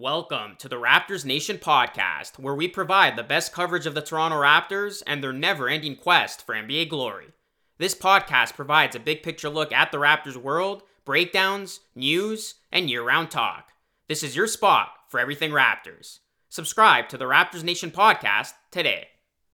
Welcome to the Raptors Nation podcast, where we provide the best coverage of the Toronto Raptors and their never ending quest for NBA glory. This podcast provides a big picture look at the Raptors world, breakdowns, news, and year round talk. This is your spot for everything Raptors. Subscribe to the Raptors Nation podcast today.